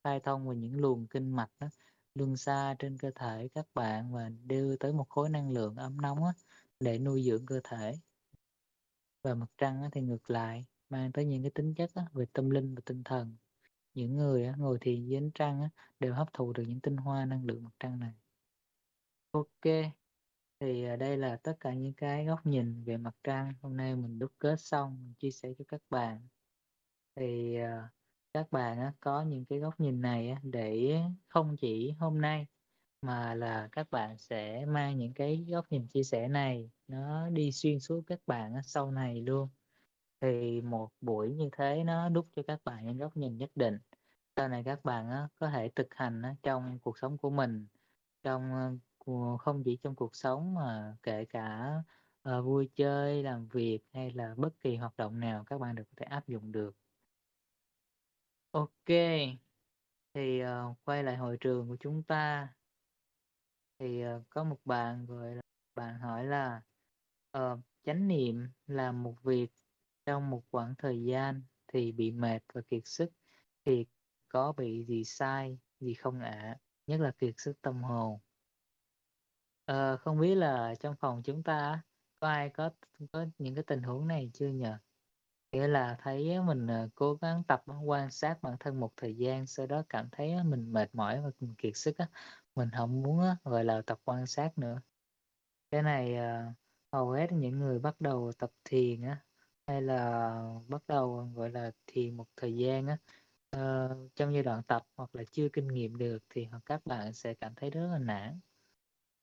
A: Khai thông về những luồng kinh mạch đó luân xa trên cơ thể các bạn và đưa tới một khối năng lượng ấm nóng á, để nuôi dưỡng cơ thể. Và mặt trăng á, thì ngược lại mang tới những cái tính chất á, về tâm linh và tinh thần. Những người á, ngồi thiền dưới ánh trăng á, đều hấp thụ được những tinh hoa năng lượng mặt trăng này. Ok thì à, đây là tất cả những cái góc nhìn về mặt trăng. Hôm nay mình đúc kết xong, mình chia sẻ cho các bạn. Thì à, các bạn có những cái góc nhìn này để không chỉ hôm nay mà là các bạn sẽ mang những cái góc nhìn chia sẻ này, nó đi xuyên suốt các bạn sau này luôn. Thì một buổi như thế nó đúc cho các bạn những góc nhìn nhất định. Sau này các bạn có thể thực hành trong cuộc sống của mình, trong không chỉ trong cuộc sống mà kể cả uh, vui chơi làm việc hay là bất kỳ hoạt động nào các bạn đều có thể áp dụng được. Ok thì uh, quay lại hội trường của chúng ta. Thì uh, có một bạn gọi là bạn hỏi là uh, chánh niệm là một việc trong một khoảng thời gian thì bị mệt và kiệt sức thì có bị gì sai gì không ạ? À? nhất là kiệt sức tâm hồn uh, không biết là trong phòng chúng ta có ai có có những cái tình huống này chưa nhờ nghĩa là thấy mình ờ, cố gắng tập ờ, quan sát bản thân một thời gian sau đó cảm thấy mình mệt mỏi và mình kiệt sức á mình không muốn gọi là tập quan sát nữa. Cái này hầu hết những người bắt đầu tập thiền á hay là bắt đầu gọi là thiền một thời gian á trong giai đoạn tập hoặc là chưa kinh nghiệm được thì các bạn sẽ cảm thấy rất là nản.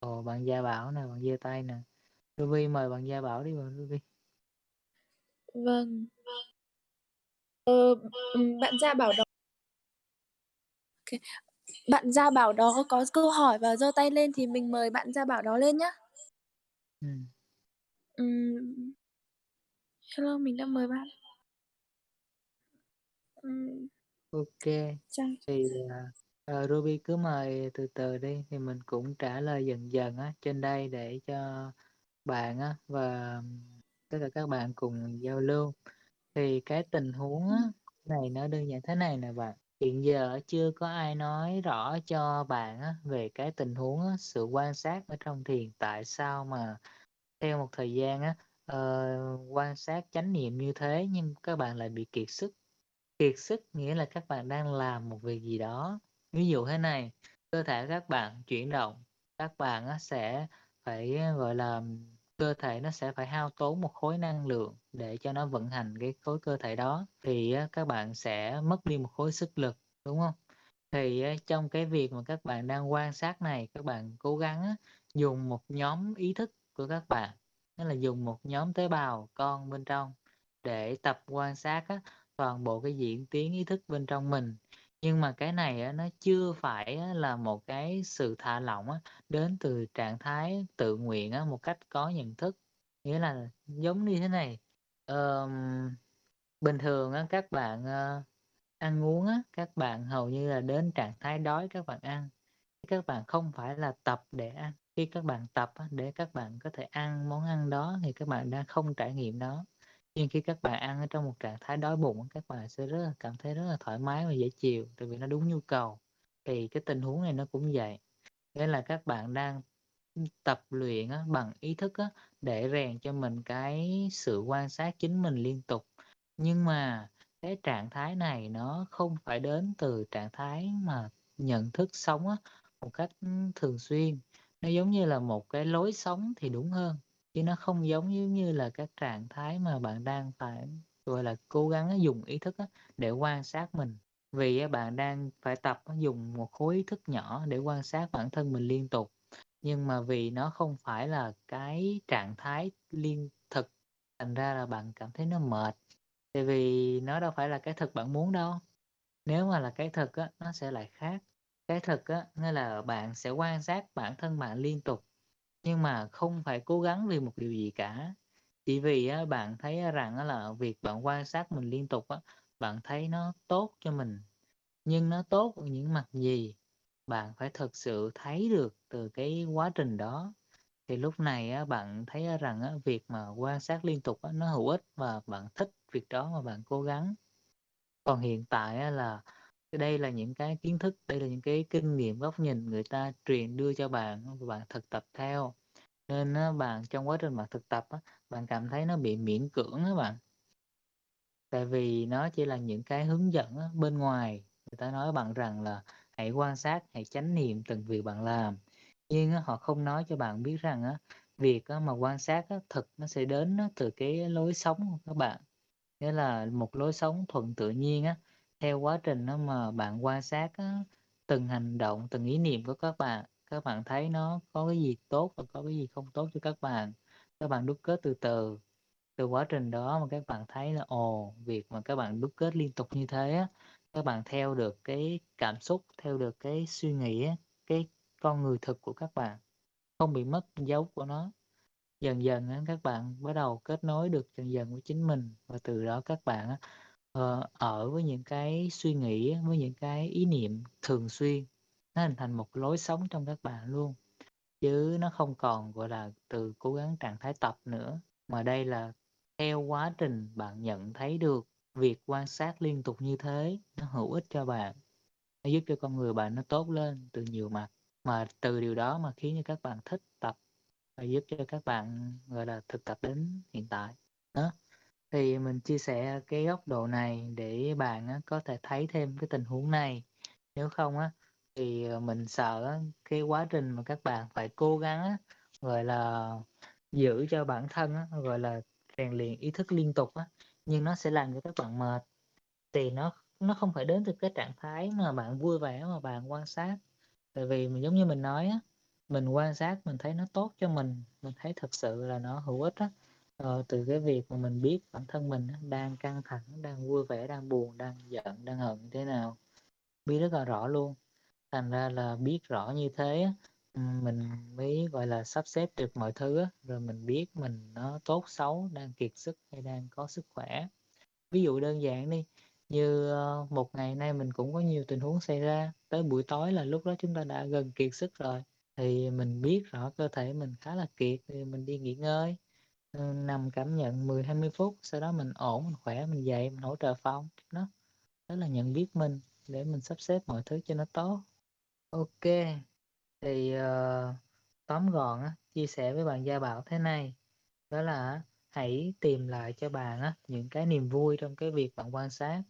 A: Ồ, bạn Gia Bảo nè, bạn giơ tay nè. Ruby mời bạn Gia Bảo đi bạn Ruby.
B: Vâng. Ờ, ừm, bạn Gia Bảo đó OK. Bạn Gia Bảo đó có câu hỏi và giơ tay lên thì mình mời bạn Gia Bảo đó lên nhá.
A: Ừm.
B: Ừm. Hello, mình đang mời bạn. Ừm.
A: OK.
B: Chào.
A: Thì, à, ờ, Ruby cứ mời từ từ đi, thì mình cũng trả lời dần dần á, trên đây để cho bạn á và tất cả các bạn cùng giao lưu. Thì cái tình huống á này nó đơn giản thế này nè bạn, hiện giờ chưa có ai nói rõ cho bạn á về cái tình huống á, sự quan sát ở trong thiền tại sao mà theo một thời gian á, uh, quan sát chánh niệm như thế nhưng các bạn lại bị kiệt sức. Kiệt sức nghĩa là các bạn đang làm một việc gì đó, ví dụ thế này, cơ thể các bạn chuyển động, các bạn sẽ phải, gọi là, cơ thể nó sẽ phải hao tốn một khối năng lượng để cho nó vận hành cái khối cơ thể đó, thì các bạn sẽ mất đi một khối sức lực, đúng không? Thì trong cái việc mà các bạn đang quan sát này, các bạn cố gắng dùng một nhóm ý thức của các bạn, tức là dùng một nhóm tế bào con bên trong để tập quan sát toàn bộ cái diễn tiến ý thức bên trong mình. Nhưng mà cái này á nó chưa phải á là một cái sự thả lỏng á, đến từ trạng thái tự nguyện á, một cách có nhận thức. Nghĩa là giống như thế này, ờm, bình thường á các bạn, ờ, ăn uống á, các bạn hầu như là đến trạng thái đói các bạn ăn, các bạn không phải là tập để ăn. Khi các bạn tập á để các bạn có thể ăn món ăn đó thì các bạn đang không trải nghiệm nó. Nhưng khi các bạn ăn ở trong một trạng thái đói bụng các bạn sẽ rất là cảm thấy rất là thoải mái và dễ chịu, tại vì nó đúng nhu cầu. Thì cái tình huống này nó cũng vậy, nghĩa là các bạn đang, tập luyện á bằng ý thức á để rèn cho mình cái sự quan sát chính mình liên tục. Nhưng mà cái trạng thái này nó không phải đến từ trạng thái mà nhận thức sống á một cách, thường xuyên, nó giống như là một cái lối sống thì đúng hơn, chứ nó không giống giống như là các trạng thái mà bạn đang phải, gọi là, cố gắng dùng ý thức để quan sát mình. Vì bạn đang phải tập dùng một khối ý thức nhỏ để quan sát bản thân mình liên tục, nhưng mà vì nó không phải là cái trạng thái liên thực, thành ra là bạn cảm thấy nó mệt, tại vì nó đâu phải là cái thực bạn muốn đâu. Nếu mà là cái thực á, nó sẽ lại khác. Cái thực á, nghĩa là bạn sẽ quan sát bản thân bạn liên tục, nhưng mà không phải cố gắng vì một điều gì cả. Chỉ vì á bạn thấy rằng á là việc bạn quan sát mình liên tục á, bạn thấy nó tốt cho mình. Nhưng nó tốt ở những mặt gì? Bạn phải thực sự thấy được từ cái quá trình đó. Thì lúc này á bạn thấy rằng á việc mà quan sát liên tục á nó hữu ích và bạn thích việc đó mà bạn cố gắng. Còn hiện tại á đây là những cái kiến thức, đây là những cái kinh nghiệm, góc nhìn người ta truyền đưa cho bạn và bạn thực tập theo. Nên á bạn trong quá trình bạn thực tập á, bạn cảm thấy nó bị miễn cưỡng á bạn. Tại vì nó chỉ là những cái hướng dẫn á bên ngoài, người ta nói bạn rằng là hãy quan sát, hãy chánh niệm từng việc bạn làm. Nhưng á họ không nói cho bạn biết rằng á, việc á mà quan sát á thực nó sẽ đến á từ cái lối sống của các bạn. Nghĩa là một lối sống thuận tự nhiên á, theo quá trình đó mà bạn quan sát á, từng hành động, từng ý niệm của các bạn, các bạn thấy nó có cái gì tốt và có cái gì không tốt cho các bạn. Các bạn đúc kết từ từ, từ quá trình đó mà các bạn thấy là, ồ, việc mà các bạn đúc kết liên tục như thế á, các bạn theo được cái cảm xúc, theo được cái suy nghĩ á, cái con người thực của các bạn, không bị mất dấu của nó. Dần dần á các bạn bắt đầu kết nối được dần dần với chính mình và từ đó các bạn á, ờ, ở với những cái suy nghĩ với những cái ý niệm thường xuyên, nó hình thành một lối sống trong các bạn luôn. Chứ nó không còn, gọi là, từ cố gắng trạng thái tập nữa, mà đây là theo quá trình bạn nhận thấy được việc quan sát liên tục như thế nó hữu ích cho bạn. Nó giúp cho con người bạn nó tốt lên từ nhiều mặt, mà từ điều đó mà khiến cho các bạn thích tập và giúp cho các bạn, gọi là, thực tập đến hiện tại. Đó, thì mình chia sẻ cái góc độ này để bạn á có thể thấy thêm cái tình huống này. Nếu không á thì, ờ, mình sợ á, cái quá trình mà các bạn phải cố gắng á, gọi là, giữ cho bản thân á, gọi là, rèn luyện ý thức liên tục á, nhưng nó sẽ làm cho các bạn mệt. Thì nó nó không phải đến từ cái trạng thái mà bạn vui vẻ mà bạn quan sát. Tại vì mình giống như mình nói á mình quan sát mình thấy nó tốt cho mình, mình thấy thật sự là nó hữu ích á. Ờ, từ cái việc mà mình biết bản thân mình đang căng thẳng, đang vui vẻ, đang buồn, đang giận, đang hận như thế nào, biết rất là rõ luôn. Thành ra là biết rõ như thế mình mới, gọi là, sắp xếp được mọi thứ rồi mình biết mình nó tốt xấu, đang kiệt sức hay đang có sức khỏe. Ví dụ đơn giản đi, như, ờ, một ngày nay mình cũng có nhiều tình huống xảy ra, tới buổi tối là lúc đó chúng ta đã gần kiệt sức rồi, thì mình biết rõ cơ thể mình khá là kiệt thì mình đi nghỉ ngơi, nằm cảm nhận 10-20 phút, sau đó mình ổn, mình khỏe mình dậy mình hỗ trợ phòng, đó, đó là nhận biết mình để mình sắp xếp mọi thứ cho nó tốt. OK, thì, uh, tóm gọn á, chia sẻ với bạn Gia Bảo thế này, đó là hãy tìm lại cho bạn á, những cái niềm vui trong cái việc bạn quan sát.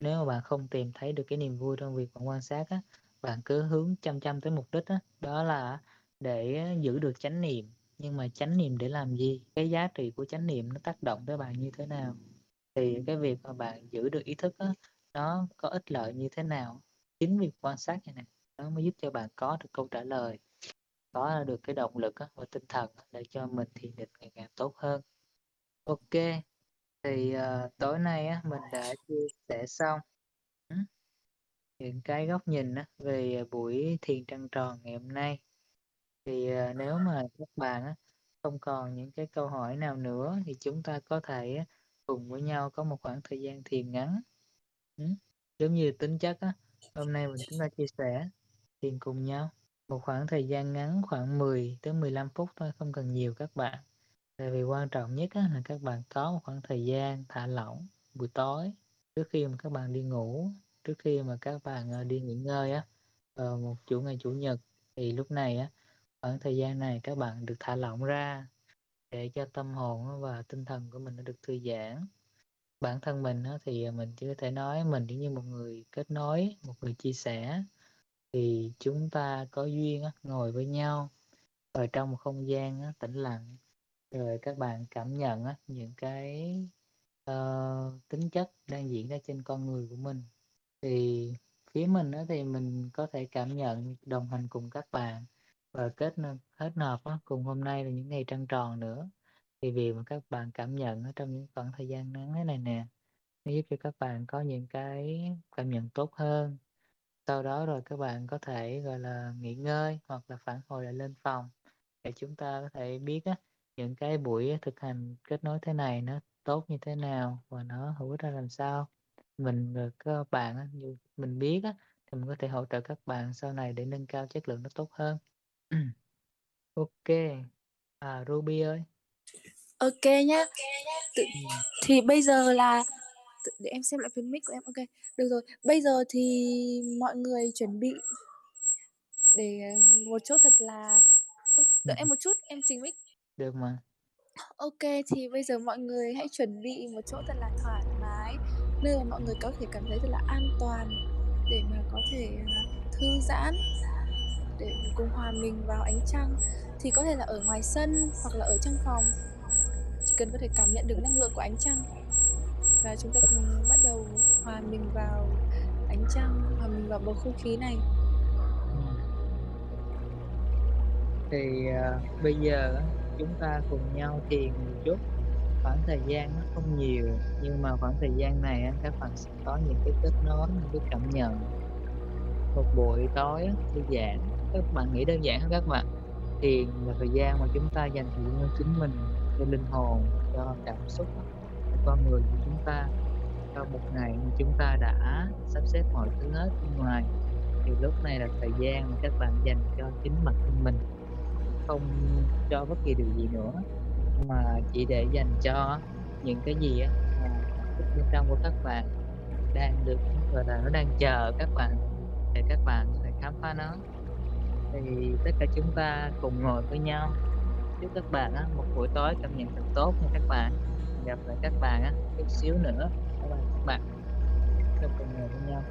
A: Nếu mà bạn không tìm thấy được cái niềm vui trong việc bạn quan sát á, bạn cứ hướng chăm chăm tới mục đích á, đó là để giữ được chánh niệm. Nhưng mà chánh niệm để làm gì? Cái giá trị của chánh niệm nó tác động tới bạn như thế nào? Thì cái việc mà bạn giữ được ý thức đó nó có ích lợi như thế nào? Chính việc quan sát như này nó mới giúp cho bạn có được câu trả lời, có được cái động lực và tinh thần để cho mình thiền định ngày càng tốt hơn. OK, thì, uh, tối nay á, mình đã chia sẻ xong những cái góc nhìn á, về buổi thiền trăng tròn ngày hôm nay. Thì, à, nếu mà các bạn á, không còn những cái câu hỏi nào nữa thì chúng ta có thể cùng với nhau có một khoảng thời gian thiền ngắn. Ừ, giống như tính chất á, hôm nay mình chúng ta chia sẻ, thiền cùng nhau, một khoảng thời gian ngắn khoảng 10 tới 15 phút thôi, không cần nhiều các bạn. Tại vì quan trọng nhất á, là các bạn có một khoảng thời gian thả lỏng buổi tối, trước khi mà các bạn đi ngủ, trước khi mà các bạn, à, đi nghỉ ngơi á, vào một chủ ngày Chủ nhật, thì lúc này á, khoảng thời gian này các bạn được thả lỏng ra để cho tâm hồn và tinh thần của mình nó được thư giãn. Bản thân mình thì mình chỉ có thể nói mình giống như một người kết nối, một người chia sẻ, thì chúng ta có duyên ngồi với nhau ở trong một không gian tĩnh lặng, rồi các bạn cảm nhận những cái, uh, tính chất đang diễn ra trên con người của mình. Thì phía mình thì mình có thể cảm nhận đồng hành cùng các bạn và kết hết kết hợp đó, cùng hôm nay là những ngày trăng tròn nữa. Thì điều mà các bạn cảm nhận ở trong những khoảng thời gian ngắn thế này nè, nó giúp cho các bạn có những cái cảm nhận tốt hơn. Sau đó rồi các bạn có thể, gọi là, nghỉ ngơi hoặc là phản hồi lại lên phòng để chúng ta có thể biết á, những cái buổi thực hành kết nối thế này nó tốt như thế nào và nó hữu ích ra làm sao. Mình và các bạn á, như mình biết á, thì mình có thể hỗ trợ các bạn sau này để nâng cao chất lượng nó tốt hơn. OK, à, Ruby ơi.
B: OK nhá. Tự
A: Ừm.
B: thì bây giờ là để em xem lại phần mic của em. OK, được rồi. Bây giờ thì mọi người chuẩn bị để, ờ, một chỗ thật là đợi em
A: Ừm.
B: một chút, em chỉnh mic.
A: Được mà.
B: OK, thì bây giờ mọi người hãy chuẩn bị một chỗ thật là thoải mái, nơi mà mọi người có thể cảm thấy thật là an toàn để mà có thể, à, thư giãn, để cùng hòa mình vào ánh trăng. Thì có thể là ở ngoài sân hoặc là ở trong phòng, chỉ cần có thể cảm nhận được năng lượng của ánh trăng. Và chúng ta cùng bắt đầu hòa mình vào ánh trăng, hòa mình vào bầu không khí này.
A: Ừ. Thì, uh, bây giờ chúng ta cùng nhau thiền một chút, khoảng thời gian nó không nhiều, nhưng mà khoảng thời gian này các bạn sẽ có những cái kết nối, những cái cảm nhận. Một buổi tối thư giãn, các bạn nghĩ đơn giản hơn các bạn, thiền là thời gian mà chúng ta dành thời gian cho chính mình, cho linh hồn, cho cảm xúc cho con người của chúng ta. cho một ngày mà chúng ta đã sắp xếp mọi thứ hết bên ngoài, thì lúc này là thời gian mà các bạn dành cho chính bản thân mình, không cho bất kỳ điều gì nữa, mà chỉ để dành cho những cái gì mà bên trong của các bạn đang được, gọi là, nó đang chờ các bạn để các bạn phải khám phá nó. Thì tất cả chúng ta cùng ngồi với nhau. Chúc các bạn á, một buổi tối cảm nhận thật tốt nha các bạn. Gặp lại các bạn á, chút xíu nữa. các bạn các bạn. Cùng ngồi với nhau.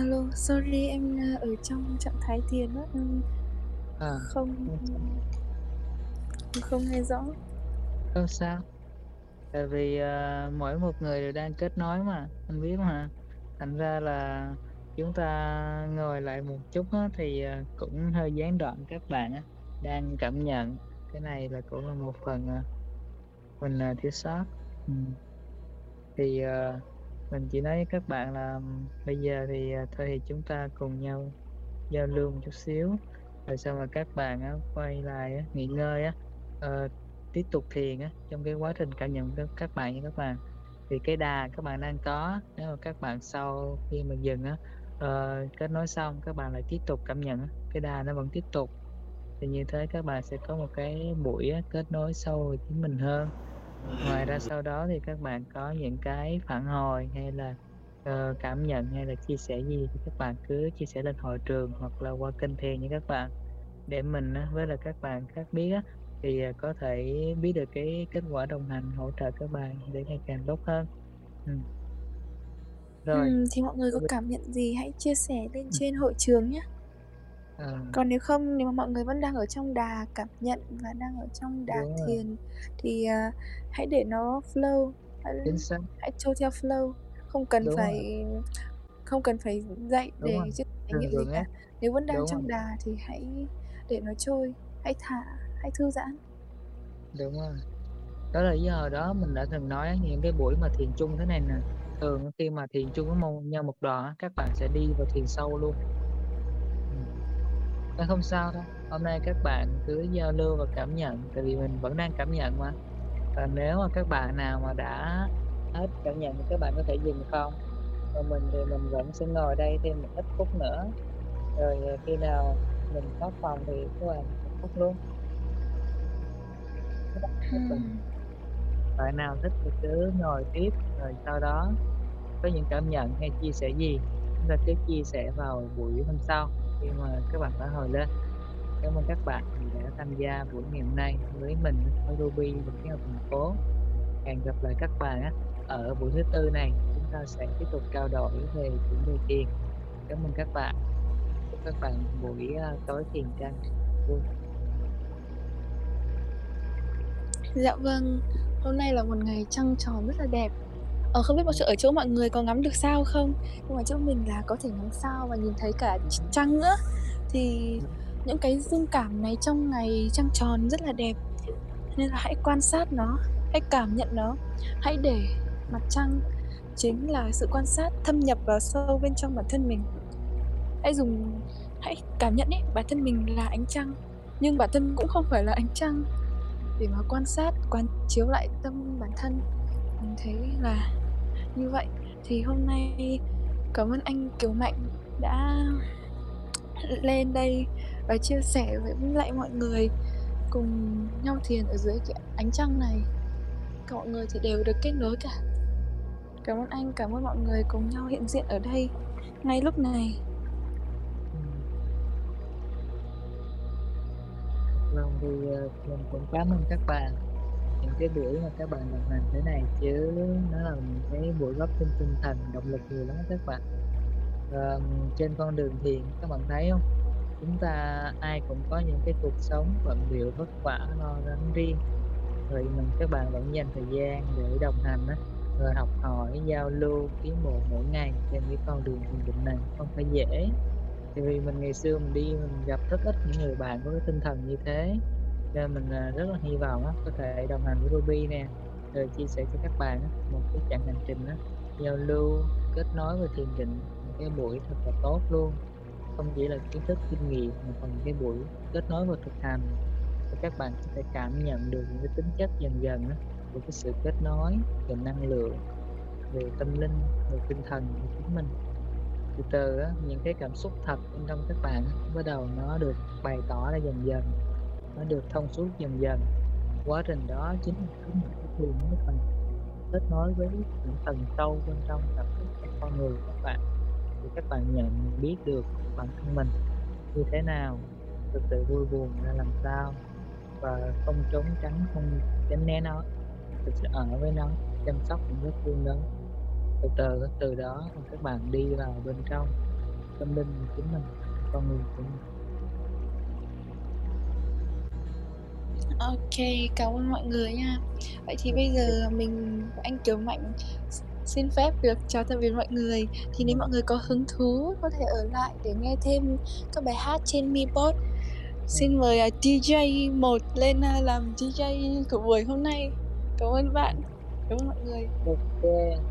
A: Alo,
B: sorry em, a, ở trong trạng thái thiền á, ừm,
A: À,
B: không
A: không sao.
B: không nghe rõ.
A: Không sao. Tại vì, ờ, mỗi một người đều đang kết nối mà, anh biết mà. Thành ra là chúng ta ngồi lại một chút á, thì, ờ, cũng hơi gián đoạn các bạn á, đang cảm nhận. Cái này là cũng là một phần, ờ, mình, ờ, thiếu sót. Ừm. Thì, ờ, mình chỉ nói với các bạn là bây giờ thì, à, thôi thì chúng ta cùng nhau giao lưu một chút xíu, rồi sau mà các bạn á, quay lại á, nghỉ ngơi á, ờ, tiếp tục thiền á, trong cái quá trình cảm nhận của các bạn nha các bạn. Thì cái đà các bạn đang có, nếu mà các bạn sau khi mà dừng á, ờ, kết nối xong các bạn lại tiếp tục cảm nhận á, cái đà nó vẫn tiếp tục. Thì như thế các bạn sẽ có một cái buổi á, kết nối sâu với chính mình hơn. Ngoài ra sau đó thì các bạn có những cái phản hồi hay là, ờ, cảm nhận hay là chia sẻ gì thì các bạn cứ chia sẻ lên hội trường hoặc là qua kênh thiền nha các bạn. Để mình với lại các bạn khác biết á, thì, à, có thể biết được cái kết quả đồng hành hỗ trợ các bạn để ngày càng tốt hơn. Ừm. Rồi.
B: Ừm, thì mọi người có cảm nhận gì hãy chia sẻ lên
A: Ừm.
B: trên hội trường nhá.
A: Ờ.
B: Còn nếu không, nếu mà mọi người vẫn đang ở trong đà cảm nhận và đang ở trong đà
A: Đúng rồi.
B: thiền thì, à, hãy để nó flow, hãy
A: Chính xác.
B: hãy trôi theo flow, không cần
A: Đúng rồi.
B: phải không cần phải dậy
A: Đúng
B: để
A: rồi,
B: chia trải
A: đừng
B: nghiệm gì
A: gượng
B: cả. Nếu vẫn đang
A: Đúng rồi.
B: trong đà thì hãy để nó trôi, hãy thả, hãy thư giãn.
A: Đúng rồi. Đó là lý do hồi đó mình đã từng nói á, những cái buổi mà thiền chung thế này nè, thường khi mà thiền chung với môn nhau một đoàn á, các bạn sẽ đi vào thiền sâu luôn nó không sao đâu, hôm nay các bạn cứ giao lưu và cảm nhận, tại vì mình vẫn đang cảm nhận mà. Còn nếu mà các bạn nào mà đã hết cảm nhận thì các bạn có thể dừng không. Còn mình thì mình vẫn sẽ ngồi đây thêm một ít phút nữa, rồi, ờ, khi nào mình có phòng thì các bạn phút luôn.
B: Ừm.
A: Bạn nào thích thì cứ ngồi tiếp, rồi sau đó có những cảm nhận hay chia sẻ gì, chúng ta cứ chia sẻ vào buổi hôm sau khi mà các bạn đã hồi lên. Cảm ơn các bạn đã tham gia buổi ngày hôm nay với mình ở với Ruby và Tiếng Anh Thành Phố. Hẹn gặp lại các bạn ở buổi thứ Tư này, chúng ta sẽ tiếp tục trao đổi về chủ đề thiền. Cảm ơn các bạn. Chúc các bạn buổi, à, tối thiền trang vui.
B: Dạ vâng, hôm nay là một ngày trăng tròn rất là đẹp. Ờ, không biết mọi
A: Ừm.
B: chỗ ở chỗ mọi người có ngắm được sao không? Nhưng mà chỗ mình là có thể ngắm sao và nhìn thấy cả trăng nữa. Thì những cái dung cảm này trong ngày trăng tròn rất là đẹp, nên là hãy quan sát nó, hãy cảm nhận nó, hãy để mặt trăng chính là sự quan sát thâm nhập vào sâu bên trong bản thân mình. Hãy dùng hãy cảm nhận ấy, bản thân mình là ánh trăng, nhưng bản thân cũng không phải là ánh trăng, để mà quan sát, quán chiếu lại tâm bản thân. Mình thấy là như vậy. Thì hôm nay cảm ơn anh Kiều Mạnh đã lên đây và chia sẻ với lại mọi người cùng nhau thiền ở dưới cái ánh trăng này. Cả mọi người thì đều được kết nối cả. Cảm ơn anh, cảm ơn mọi người cùng nhau hiện diện ở đây ngay lúc này.
A: Ừm. Vâng, thì, ờ, mình cũng cảm ơn các bạn, những cái buổi mà các bạn đồng hành thế này chứ nó là một cái buổi góp thêm tinh thần, động lực nhiều lắm các bạn. à, trên con đường thiền các bạn thấy không Chúng ta ai cũng có những cái cuộc sống bận biểu vất vả, lo lắng riêng. rồi mình các bạn vẫn dành thời gian để đồng hành á, rồi học hỏi, giao lưu, tiến bộ mỗi ngày trên cái con đường thiền định này không phải dễ. Tại vì mình ngày xưa mình đi mình gặp rất ít những người bạn có cái tinh thần như thế, nên mình, à, rất là hy vọng á, có thể đồng hành với Ruby nè, rồi chia sẻ cho các bạn một cái chặng hành trình đó giao lưu, kết nối và thiền định, một cái buổi thật là tốt luôn. Không chỉ là kiến thức, kinh nghiệm mà còn cái buổi kết nối và thực hành, và các bạn có thể cảm nhận được những cái tính chất dần dần á, của cái sự kết nối về năng lượng, về tâm linh, về tinh thần của chính mình. Từ từ á, những cái cảm xúc thật bên trong các bạn bắt đầu nó được bày tỏ ra dần dần, nó được thông suốt dần dần. Quá trình đó chính là cái một cái thường mới phần kết nối với những tầng sâu bên trong tập thức của con người các bạn, thì các bạn nhận biết được bản thân mình như thế nào, thực sự vui buồn ra làm sao và không trốn tránh, không tránh né nó, thực sự ở với nó, chăm sóc những vết thương đó. Từ từ từ đó các bạn đi vào bên trong tâm linh của chính mình, con người của mình.
B: Ô kê, cảm ơn mọi người nha. Vậy thì bây giờ mình anh Kiều Mạnh xin phép được chào tạm biệt mọi người. Thì nếu mọi người có hứng thú có thể ở lại để nghe thêm các bài hát trên Mi-bot. Xin mời, à, DJ một lên, à, làm DJ của buổi hôm nay. Cảm ơn bạn, cảm ơn mọi người.
A: OK,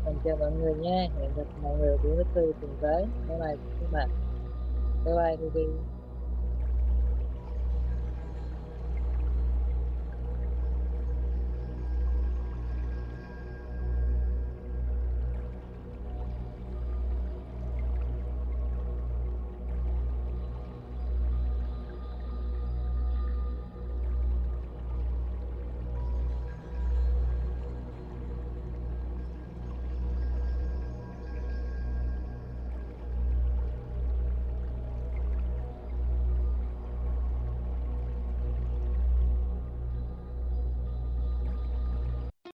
A: mình chào mọi người nha, hẹn gặp mọi người ở buổi thứ Tư tuần tới. Bye bye các bạn. Bye bye Ruby.